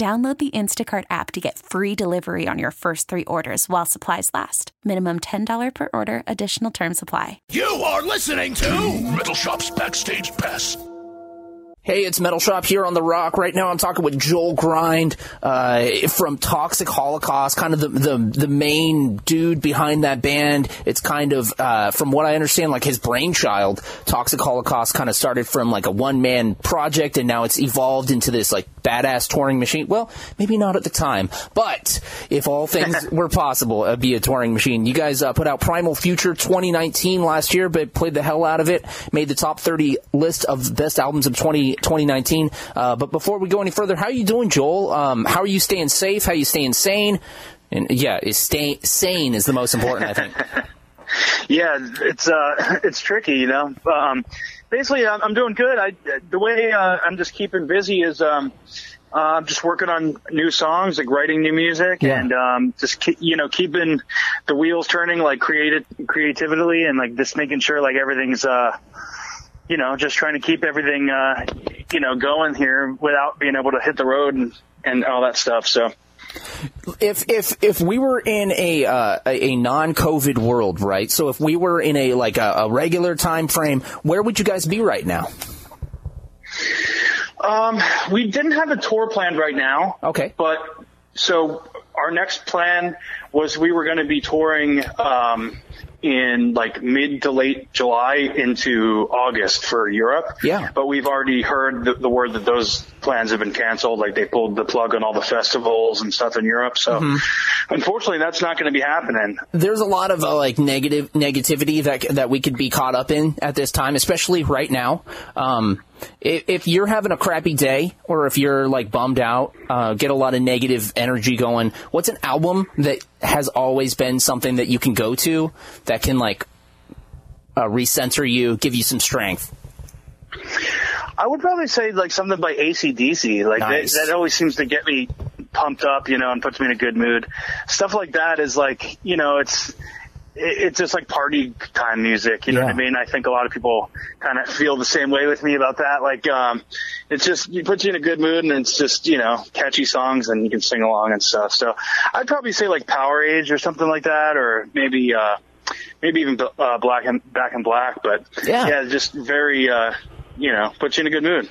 Download the Instacart app to get free delivery on your first three orders while supplies last. Minimum $10 per order, additional term supply. You are listening to Metal Shop's Backstage Pass. Hey, it's Metal Shop here on The Rock. Right now I'm talking with Joel Grind uh, from Toxic Holocaust, kind of the, the, the main dude behind that band. It's kind of, uh, from what I understand, like his brainchild. Toxic Holocaust kind of started from like a one-man project and now it's evolved into this like badass touring machine. Well, maybe not at the time, but if all things were possible, it'd be a touring machine. You guys uh, put out Primal Future 2019 last year, but played the hell out of it. Made the top 30 list of best albums of 20, 2019. Uh, but before we go any further, how are you doing, Joel? Um, how are you staying safe? How are you staying sane? And yeah, is stay sane is the most important, I think. yeah, it's uh, it's tricky, you know. Um, basically, I'm, I'm doing good. I the way uh, I'm just keeping busy is um, uh, I'm just working on new songs, like writing new music, Yeah. and um, just keep, you know keeping the wheels turning, like creative creatively, and like just making sure like everything's uh, you know just trying to keep everything uh, you know going here without being able to hit the road and and all that stuff. So. If if if we were in a uh, a, non-COVID world, right? So if we were in a like a, a regular time frame, where would you guys be right now? Um, we didn't have a tour planned right now. Okay. But so our next plan was we were going to be touring um, in like mid to late July into August for Europe. Yeah. But we've already heard the, the word that those plans have been canceled. Like they pulled the plug on all the festivals and stuff in Europe. So unfortunately, that's not going to be happening. There's a lot of uh, like negative negativity that that we could be caught up in at this time, especially right now. Um, if, if you're having a crappy day, or if you're like bummed out, uh, get a lot of negative energy going. What's an album that has always been something that you can go to that can like uh, recenter you, give you some strength? I would probably say like something by AC/DC. Like Nice. that, that always seems to get me pumped up, you know, and puts me in a good mood. Stuff like that is like, you know, it's, it- it's just like party time music. You know what I mean? I think a lot of people kind of feel the same way with me about that. Like, um, it's just, it puts you in a good mood and it's just, you know, catchy songs and you can sing along and stuff. So I'd probably say like Powerage or something like that, or maybe, uh, maybe even, uh, Black and, Back in Black, but Yeah. yeah, just very, uh, you know, puts you in a good mood.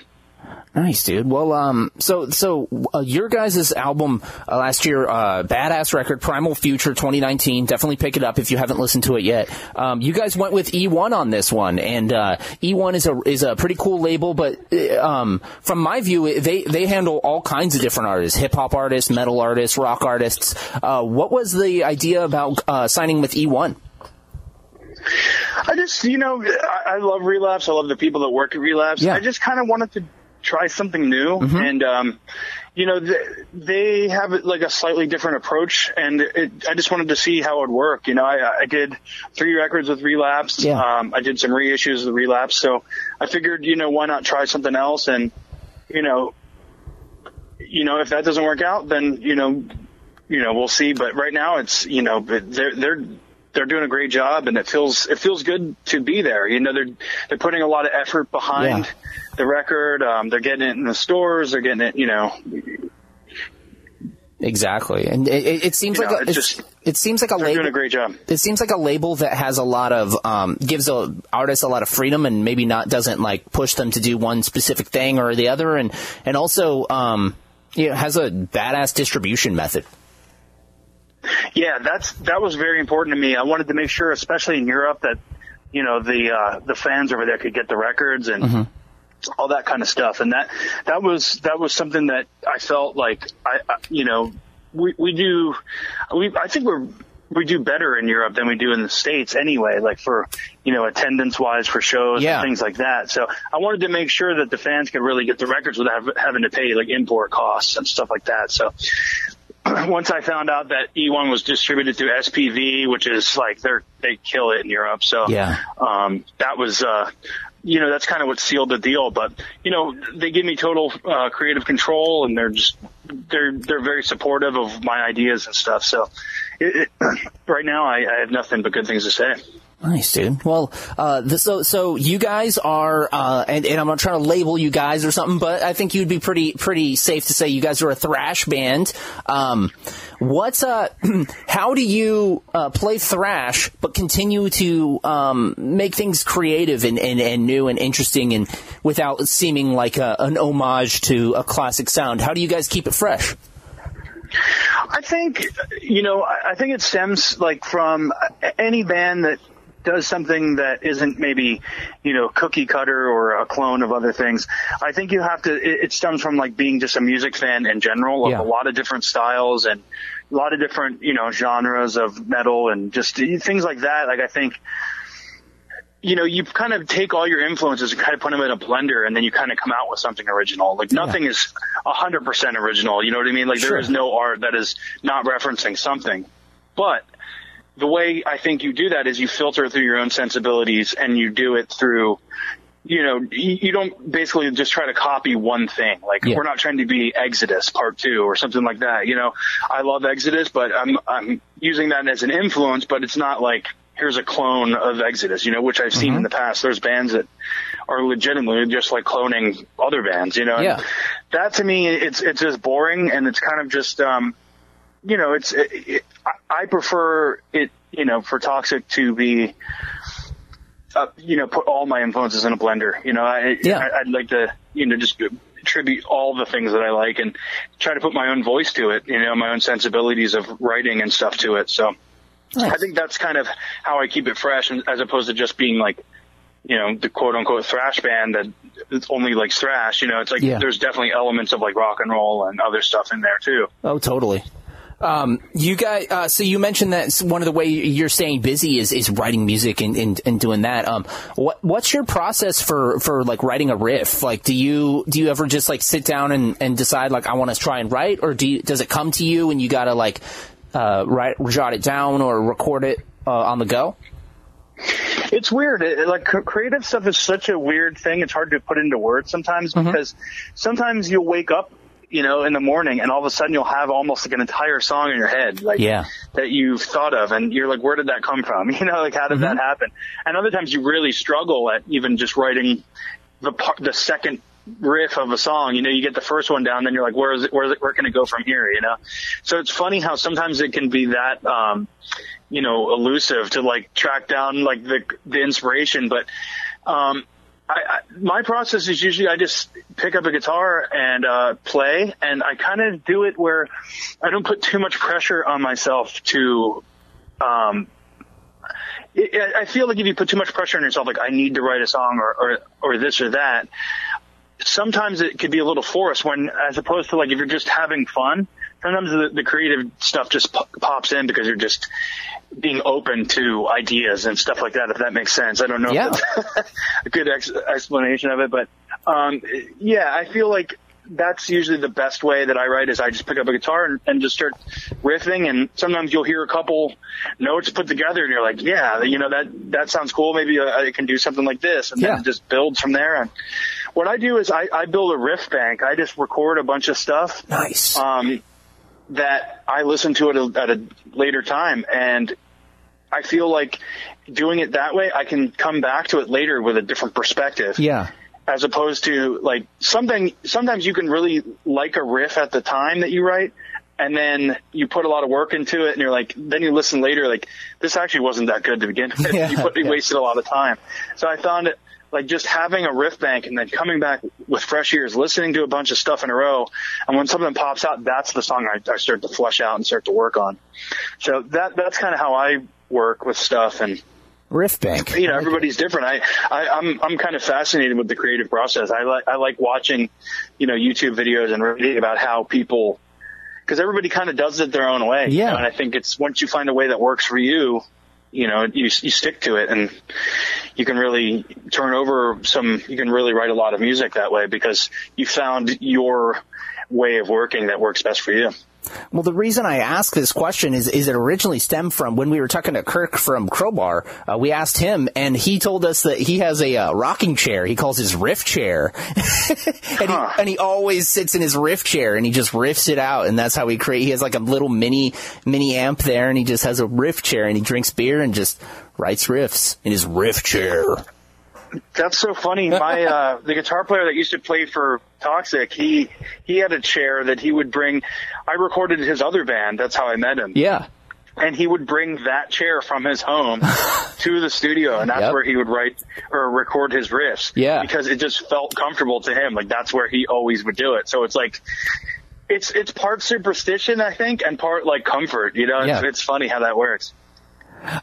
Nice, dude. Well, um, so so uh, your guys' album uh, last year, uh, badass record, Primal Future 2019. Definitely pick it up if you haven't listened to it yet. Um, you guys went with E1 on this one, and uh, E1 is a is a pretty cool label. But uh, um, from my view, they they handle all kinds of different artists, hip hop artists, metal artists, rock artists. Uh, what was the idea about uh, signing with E1? I just, you know, I, I love Relapse. I love the people that work at Relapse. Yeah. I just kind of wanted to try something new, and um, you know, th- they have like a slightly different approach, and it, I just wanted to see how it would work. You know, I, I did three records with Relapse. Yeah. Um, I did some reissues with Relapse, so I figured, you know, why not try something else? And you know, you know, if that doesn't work out, then you know, you know, we'll see. But right now, it's you know, but they're they're they're doing a great job, and it feels it feels good to be there. You know, they're they're putting a lot of effort behind Yeah. the record. Um, they're getting it in the stores. They're getting it, you know. Exactly, and it, it it seems You like know, a, it's, just- It seems like a They're label. doing a great job. It seems like a label that has a lot of um, gives a artist a lot of freedom and maybe not doesn't like push them to do one specific thing or the other, and and also um, you know, has a badass distribution method. Yeah, that's that was very important to me. I wanted to make sure, especially in Europe, that you know the uh, the fans over there could get the records and all that kind of stuff. And that that was that was something that I felt like I, I you know we we do we I think we're we do better in Europe than we do in the states anyway. Like for you know attendance wise for shows Yeah. and things like that. So I wanted to make sure that the fans could really get the records without having to pay like import costs and stuff like that. So once I found out that E1 was distributed through SPV, which is like they're they kill it in Europe. So Yeah. um, that was uh, you know that's kind of what sealed the deal. But you know they give me total uh, creative control, and they're just they're they're very supportive of my ideas and stuff. So it, it, right now I, I have nothing but good things to say. Nice, dude. Well, uh, the, so so you guys are, uh, and, and I'm not trying to label you guys or something, but I think you'd be pretty pretty safe to say you guys are a thrash band. Um, what's uh, how do you uh, play thrash but continue to um, make things creative and, and, and new and interesting and without seeming like a, an homage to a classic sound? How do you guys keep it fresh? I think, you know, I think it stems like from any band that does something that isn't maybe, you know, cookie cutter or a clone of other things. I think you have to, it, it stems from like being just a music fan in general of Yeah. a lot of different styles and a lot of different, you know, genres of metal and just things like that. Like I think, you know, you kind of take all your influences and kind of put them in a blender and then you kind of come out with something original. Like nothing is a hundred percent original. You know what I mean? Like Sure. there is no art that is not referencing something, but the way I think you do that is you filter through your own sensibilities and you do it through, you know, you, don't basically just try to copy one thing. Like Yeah. we're not trying to be Exodus part two or something like that. You know, I love Exodus, but I'm, I'm using that as an influence, but it's not like, here's a clone of Exodus, you know, which I've seen in the past. There's bands that are legitimately just like cloning other bands, you know. and Yeah. That to me, it's, it's just boring and it's kind of just, um, you know, it's, it, it, I- prefer it, you know, for Toxic to be, uh, you know, put all my influences in a blender. You know, I, Yeah. I, I'd like to, you know, just attribute all the things that I like and try to put my own voice to it, you know, my own sensibilities of writing and stuff to it. So I think that's kind of how I keep it fresh as opposed to just being like, you know, the quote unquote thrash band that it's only like thrash, you know, it's like Yeah. there's definitely elements of like rock and roll and other stuff in there too. Oh, totally. Um, you guys, uh, so you mentioned that one of the way you're staying busy is, is writing music and, and, and doing that. Um, what, what's your process for, for like writing a riff? Like, do you, do you ever just like sit down and, and decide like, I want to try and write or do you, does it come to you and you gotta like, uh, write, jot it down or record it, uh, on the go? It's weird. It, like creative stuff is such a weird thing. It's hard to put into words sometimes because sometimes you'll wake up, you know, in the morning and all of a sudden you'll have almost like an entire song in your head, like Yeah. that you've thought of, and you're like, where did that come from? You know, like how did that happen? And other times you really struggle at even just writing the part, the second riff of a song. You know, you get the first one down, then you're like, where is it? Where is it? Where can it go from here? You know, so it's funny how sometimes it can be that. um you know, elusive to like track down like the the inspiration. But um, I, I, my process is usually I just pick up a guitar and uh, play, and I kind of do it where I don't put too much pressure on myself to. Um, I I feel like if you put too much pressure on yourself, like I need to write a song or, or, or this or that, sometimes it could be a little forced when, as opposed to like if you're just having fun, sometimes the, the creative stuff just po- pops in because you're just being open to ideas and stuff like that, if that makes sense. I don't know Yeah. if that's a good ex- explanation of it, but, um, yeah, I feel like that's usually the best way that I write is I just pick up a guitar and, and just start riffing and sometimes you'll hear a couple notes put together and you're like, yeah, you know, that, that sounds cool. Maybe I, I can do something like this and Yeah. then it just builds from there. And what I do is I, I build a riff bank. I just record a bunch of stuff Nice. um, that I listen to it at a later time, and I feel like doing it that way, I can come back to it later with a different perspective. yeah. As opposed to like something, sometimes you can really like a riff at the time that you write, and then you put a lot of work into it and you're like then you listen later like this actually wasn't that good to begin with. Yeah, you, put, you yeah. wasted a lot of time. So i found it like just having a riff bank and then coming back with fresh ears listening to a bunch of stuff in a row and when something pops out that's the song i, I start to flesh out and start to work on. So that that's kind of how i work with stuff and Riff Bank. you know everybody's different. I, I i'm i'm kind of fascinated with the creative process. I like i like watching you know youtube videos and reading about how people because everybody kind of does it their own way you Yeah. know, and i think it's once you find a way that works for you you know you you stick to it and you can really turn over some you can really write a lot of music that way because you found your way of working that works best for you Well, the reason I ask this question is, is it originally stemmed from when we were talking to Kirk from Crowbar. Uh, we asked him, and he told us that he has a uh, rocking chair. He calls his riff chair, and, he, and he always sits in his riff chair and he just riffs it out, and that's how he create. He has like a little mini mini amp there, and he just has a riff chair, and he drinks beer and just writes riffs in his riff chair. That's so funny. My uh the guitar player that used to play for Toxic, he he had a chair that he would bring. I recorded his other band. That's how I met him. Yeah. And he would bring that chair from his home to the studio, and that's Yep. where he would write or record his riffs. Yeah. because it just felt comfortable to him. Like that's where he always would do it. So it's like. It's it's part superstition, I think, and part like comfort. You know, it's, it's funny how that works.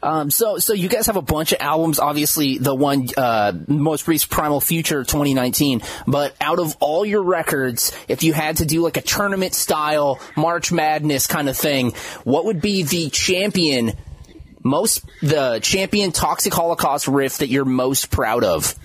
Um, so, so you guys have a bunch of albums. Obviously, the one uh, most recent, Primal Future, 2019. But out of all your records, if you had to do like a tournament style March Madness kind of thing, what would be the champion, most the champion Toxic Holocaust riff that you're most proud of?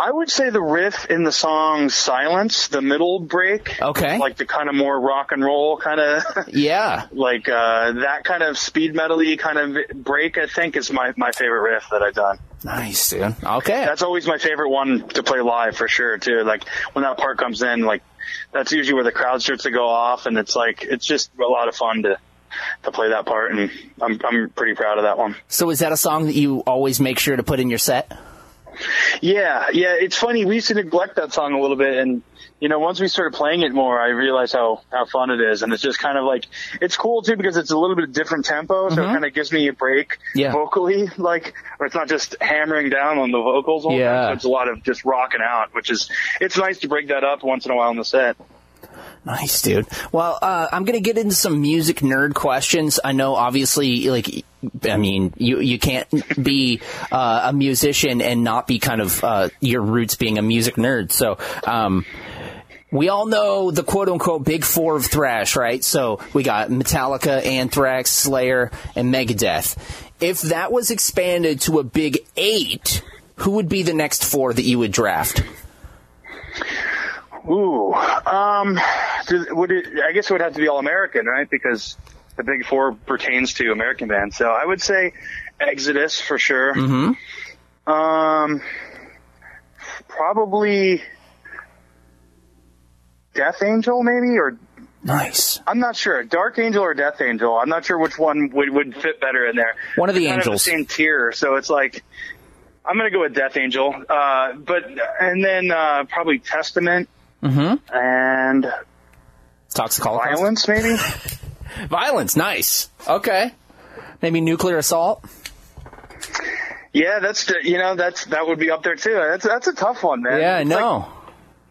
I would say the riff in the song "Silence," the middle break, Okay. like the kind of more rock and roll kind of Yeah. like uh, that kind of speed metally kind of break. I think is my my favorite riff that I've done. Nice, dude. Okay. That's always my favorite one to play live for sure too. Like when that part comes in, like that's usually where the crowd starts to go off, and it's like it's just a lot of fun to to play that part, and I'm I'm pretty proud of that one. so, is that a song that you always make sure to put in your set? Yeah, yeah. It's funny. We used to neglect that song a little bit, and you know, once we started playing it more, I realized how how fun it is, and it's just kind of like it's cool too because it's a little bit of different tempo, so it kind of gives me a break Mm-hmm. Yeah. vocally, like, or it's not just hammering down on the vocals. All the Yeah. time, so it's a lot of just rocking out, which is it's nice to break that up once in a while in the set. Nice, dude. Well, uh, I'm gonna get into some music nerd questions. I know, obviously, like, I mean, you you can't be uh, a musician and not be kind of uh, your roots being a music nerd. So, um, we all know the quote unquote big four of thrash, right? So we got Metallica, Anthrax, Slayer, and Megadeth. If that was expanded to a big eight, who would be the next four that you would draft? Ooh, um, would it, I guess it would have to be all American, right? Because the Big Four pertains to American bands. So I would say Exodus for sure. Mm-hmm. Um, probably Death Angel, maybe, or Nice. I'm not sure. Dark Angel or Death Angel. I'm not sure which one would, would fit better in there. One of the They're kind angels. the same tier, so it's like I'm gonna go with Death Angel. Uh, but and then uh, probably Testament Mm-hmm. and Toxic Holocaust. Violence, maybe. Violence, nice. Okay. Maybe nuclear assault. yeah, that's you know that's that would be up there too. That's that's a tough one, man. Yeah, I It's like- know.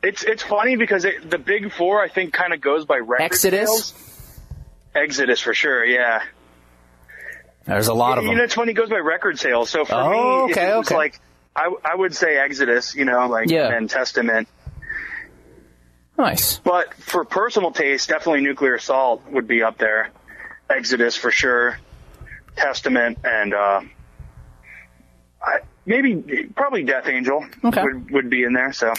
it's it's funny because it, the Big Four I think kind of goes by record Exodus? sales. Exodus for sure. Yeah. There's a lot of them. You know, it's funny. It goes by record sales. So for Oh, me, okay, it was okay. like I, I would say Exodus, you know, like Yeah. and Testament. Nice. But for personal taste, definitely Nuclear Assault would be up there. Exodus for sure. Testament and uh, I, maybe probably Death Angel Okay. would would be in there. So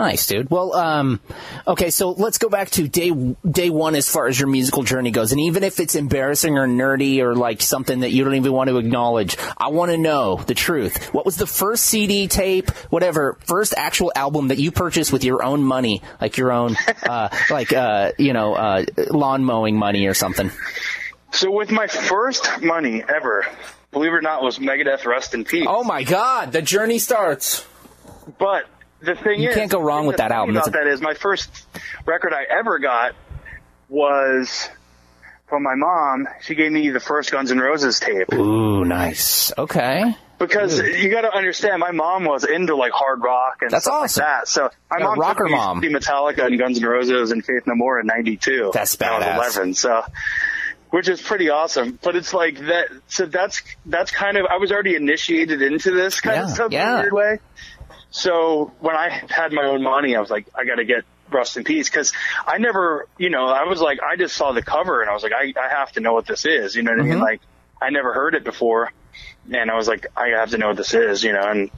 Nice, dude. Well, um, okay, so let's go back to day day one as far as your musical journey goes, and even if it's embarrassing or nerdy or like something that you don't even want to acknowledge, I want to know the truth. What was the first CD, tape, whatever, first actual album that you purchased with your own money, like your own, uh, like uh, you know, uh, lawn mowing money or something? so with my first money ever, believe it or not, was Megadeth Rust in Peace. Oh my God, the journey starts. But the thing You is, can't go wrong with that album. About a- that is my first record I ever got was from my mom. She gave me the first Guns N' Roses tape. Ooh, nice. Okay. Because you got to understand, my mom was into like hard rock and That's stuff awesome. like that. So my a mom rocker took me mom. to Metallica and Guns N' Roses and Faith No More in '92. That's when I was 11. So, which is pretty awesome. But it's like that. So that's that's kind of I was already initiated into this kind Yeah, of stuff yeah. in a weird way. So when I had my own money, I was like, I got to get Rust in Peace because I never, you know, I was like, I just saw the cover and I was like, I, I have to know what this is. You know what I Mm-hmm. mean? Like, I never heard it before, and I was like, I have to know what this is. You know, and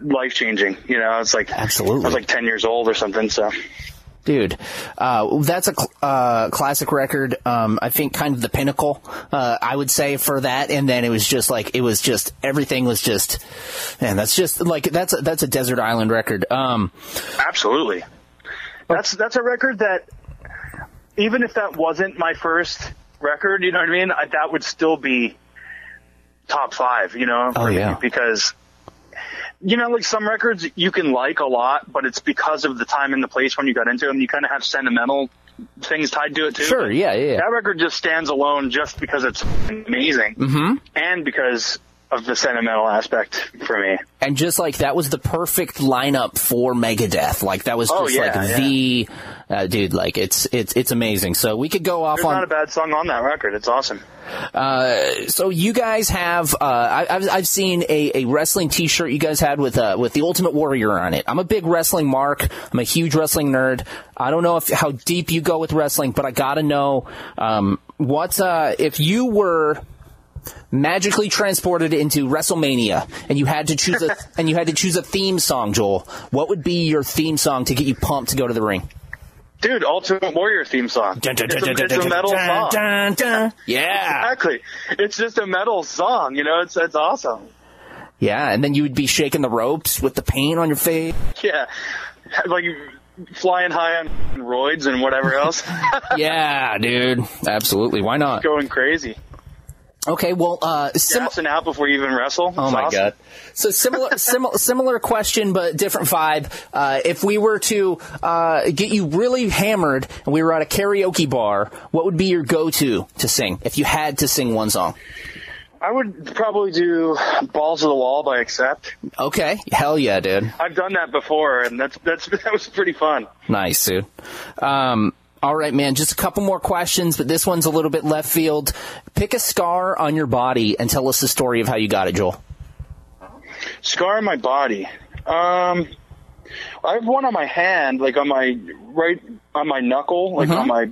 life changing. You know, it's like Absolutely. I was like ten years old or something. So Dude, uh, that's a cl- uh, classic record. Um, I think kind of the pinnacle, uh, I would say for that. And then it was just like, it was just, everything was just, man, that's just like, that's a, that's a desert island record. Um, absolutely, that's that's a record that even if that wasn't my first record, you know what I mean, I, that would still be top five. You know, Oh, yeah. because. You know, like some records you can like a lot, but it's because of the time and the place when you got into them. You kind of have sentimental things tied to it too. sure. Yeah. Yeah. That record just stands alone just because it's amazing mm-hmm. and because of the sentimental aspect for me. And just like that was the perfect lineup for Megadeth. Like that was Oh, just yeah, like yeah. the, uh, dude, like it's, it's, it's amazing. So we could go off There's on. not a bad song on that record. It's awesome. so you guys have uh, I, I've I've seen a, a wrestling T-shirt you guys had with uh, with the Ultimate Warrior on it. I'm a big wrestling mark. I'm a huge wrestling nerd. I don't know if how deep you go with wrestling, but I gotta know um, what uh, if you were magically transported into WrestleMania and you had to choose a and you had to choose a theme song, Joel. What would be your theme song to get you pumped to go to the ring? Dude, Ultimate Warrior theme song. It's a, it's a metal song. Yeah. Exactly. It's just a metal song, you know, it's it's awesome. Yeah, and then you would be shaking the ropes with the paint on your face. Yeah. Like flying high on roids and whatever else. yeah, dude. Absolutely. Why not? Going crazy. Okay, well, uh, sim- out before you even wrestle. Oh my awesome. god! So similar, similar, similar question, but different vibe. Uh, if we were to uh, get you really hammered and we were at a karaoke bar, what would be your go-to to sing if you had to sing one song? I would probably do Balls to the Wall by Accept. Okay, hell yeah, dude. I've done that before, and that's that's that was pretty fun. Nice, dude. Um, all right, man. Just a couple more questions, but this one's a little bit left field. Pick a scar on your body and tell us the story of how you got it, Joel. Scar on my body. Um, I have one on my hand, like on my right on my knuckle, like on my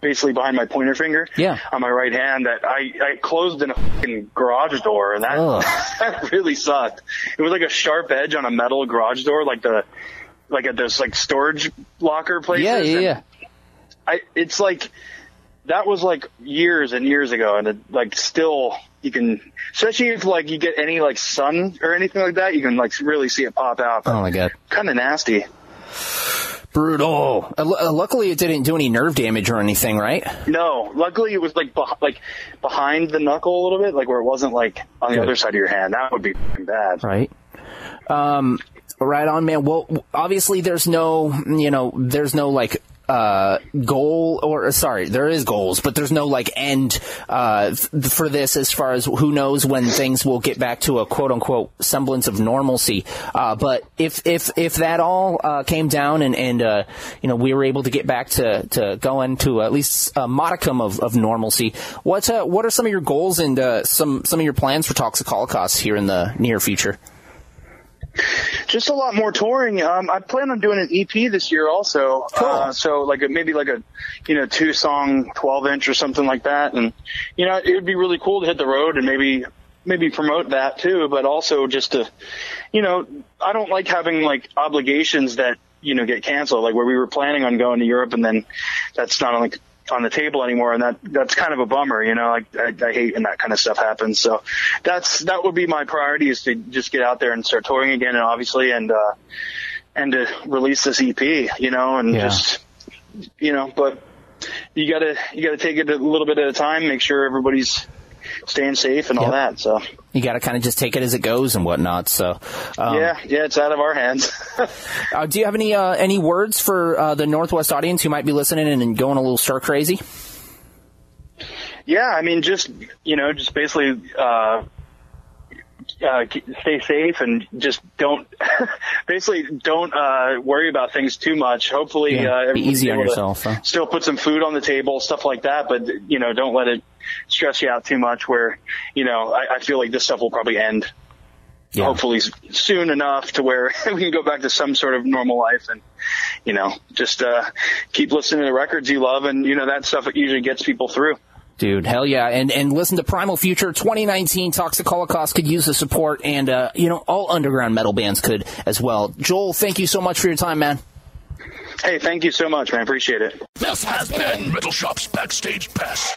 basically behind my pointer finger. Mm-hmm. Yeah. On my right hand, that I I closed in a fucking garage door, and that that really sucked. It was like a sharp edge on a metal garage door, like the like at those like storage locker places. Yeah, yeah, yeah. I it's like that was like years and years ago, and it, like still you can, especially if like you get any like sun or anything like that, you can like really see it pop out. Oh my god. Kind of nasty. Brutal. Uh, uh, luckily, it didn't do any nerve damage or anything, right? No, luckily it was like beh- like behind the knuckle a little bit, like where it wasn't like on the Good. other side of your hand. That would be bad. Right. Um, right on, man. Well, obviously, there's no, you know, there's no like uh goal or sorry there is goals but there's no like end uh for this as far as who knows when things will get back to a quote unquote semblance of normalcy. Uh but if if if that all uh came down and and uh you know we were able to get back to to going to at least a modicum of, of normalcy what uh what are some of your goals and uh some some of your plans for toxic holocaust here in the near future Just a lot more touring. Um, I plan on doing an EP this year also. Cool. Uh, so like a, maybe like a, you know, two song, 12 inch or something like that. And, you know, it would be really cool to hit the road and maybe, maybe promote that too, but also just to, you know, I don't like having like obligations that, you know, get canceled, like where we were planning on going to Europe and then that's not like on the table anymore. And that, that's kind of a bummer, you know, like I, I hate when that kind of stuff happens. So that's, that would be my priority is to just get out there and start touring again. And obviously, and, uh, and to release this EP, you know, and Yeah. just, you know, but you gotta, you gotta take it a little bit at a time, make sure everybody's staying safe and all that. So You got to kind of just take it as it goes and whatnot. So, um, yeah, yeah, it's out of our hands. uh, do you have any uh, any words for uh, the Northwest audience who might be listening and, going a little stir crazy? yeah, I mean, just you know, just basically. Uh, uh, stay safe and just don't, basically don't, uh, worry about things too much. Hopefully, Yeah, uh, be easy on yourself, huh? Still put some food on the table, stuff like that, but, you know, don't let it stress you out too much where, you know, I, I feel like this stuff will probably end Yeah. hopefully soon enough to where we can go back to some sort of normal life and, you know, just, uh, keep listening to the records you love and, you know, that stuff usually gets people through. Dude, hell yeah. And and listen to Primal Future 2019 Toxic Holocaust could use the support and uh, you know, all underground metal bands could as well. Joel, thank you so much for your time, man. Hey, thank you so much, man. Appreciate it. This has been Metal Shop's Backstage Pass.